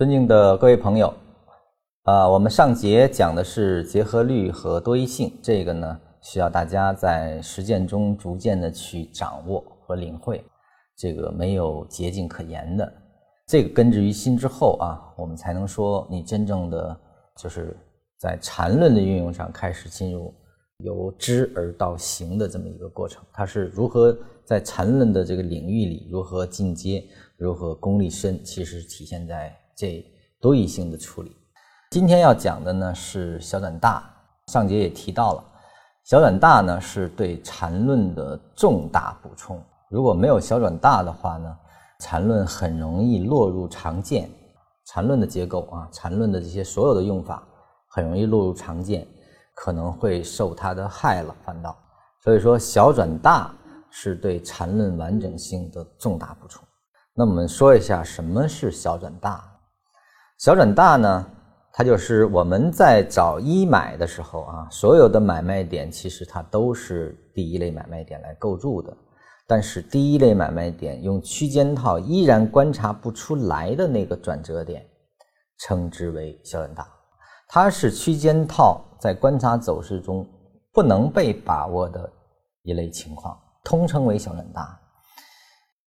尊敬的各位朋友，啊，我们上节讲的是结合律和多一性，这个呢需要大家在实践中逐渐的去掌握和领会，这个没有捷径可言的。这个根植于心之后啊，我们才能说你真正的就是在禅论的运用上开始进入由知而到行的这么一个过程。它是如何在禅论的这个领域里如何进阶，如何功力深，其实体现在。这多义性的处理，今天要讲的呢是小转大。上节也提到了，小转大呢是对禅论的重大补充。如果没有小转大的话呢，禅论很容易落入常见。禅论的结构啊，禅论的这些所有的用法，很容易落入常见，可能会受它的害了。反倒，所以说小转大是对禅论完整性的重大补充。那我们说一下什么是小转大。小转大呢，它就是我们在找一买的时候啊，所有的买卖点其实它都是第一类买卖点来构筑的，但是第一类买卖点用区间套依然观察不出来的那个转折点，称之为小转大。它是区间套在观察走势中不能被把握的一类情况，通称为小转大。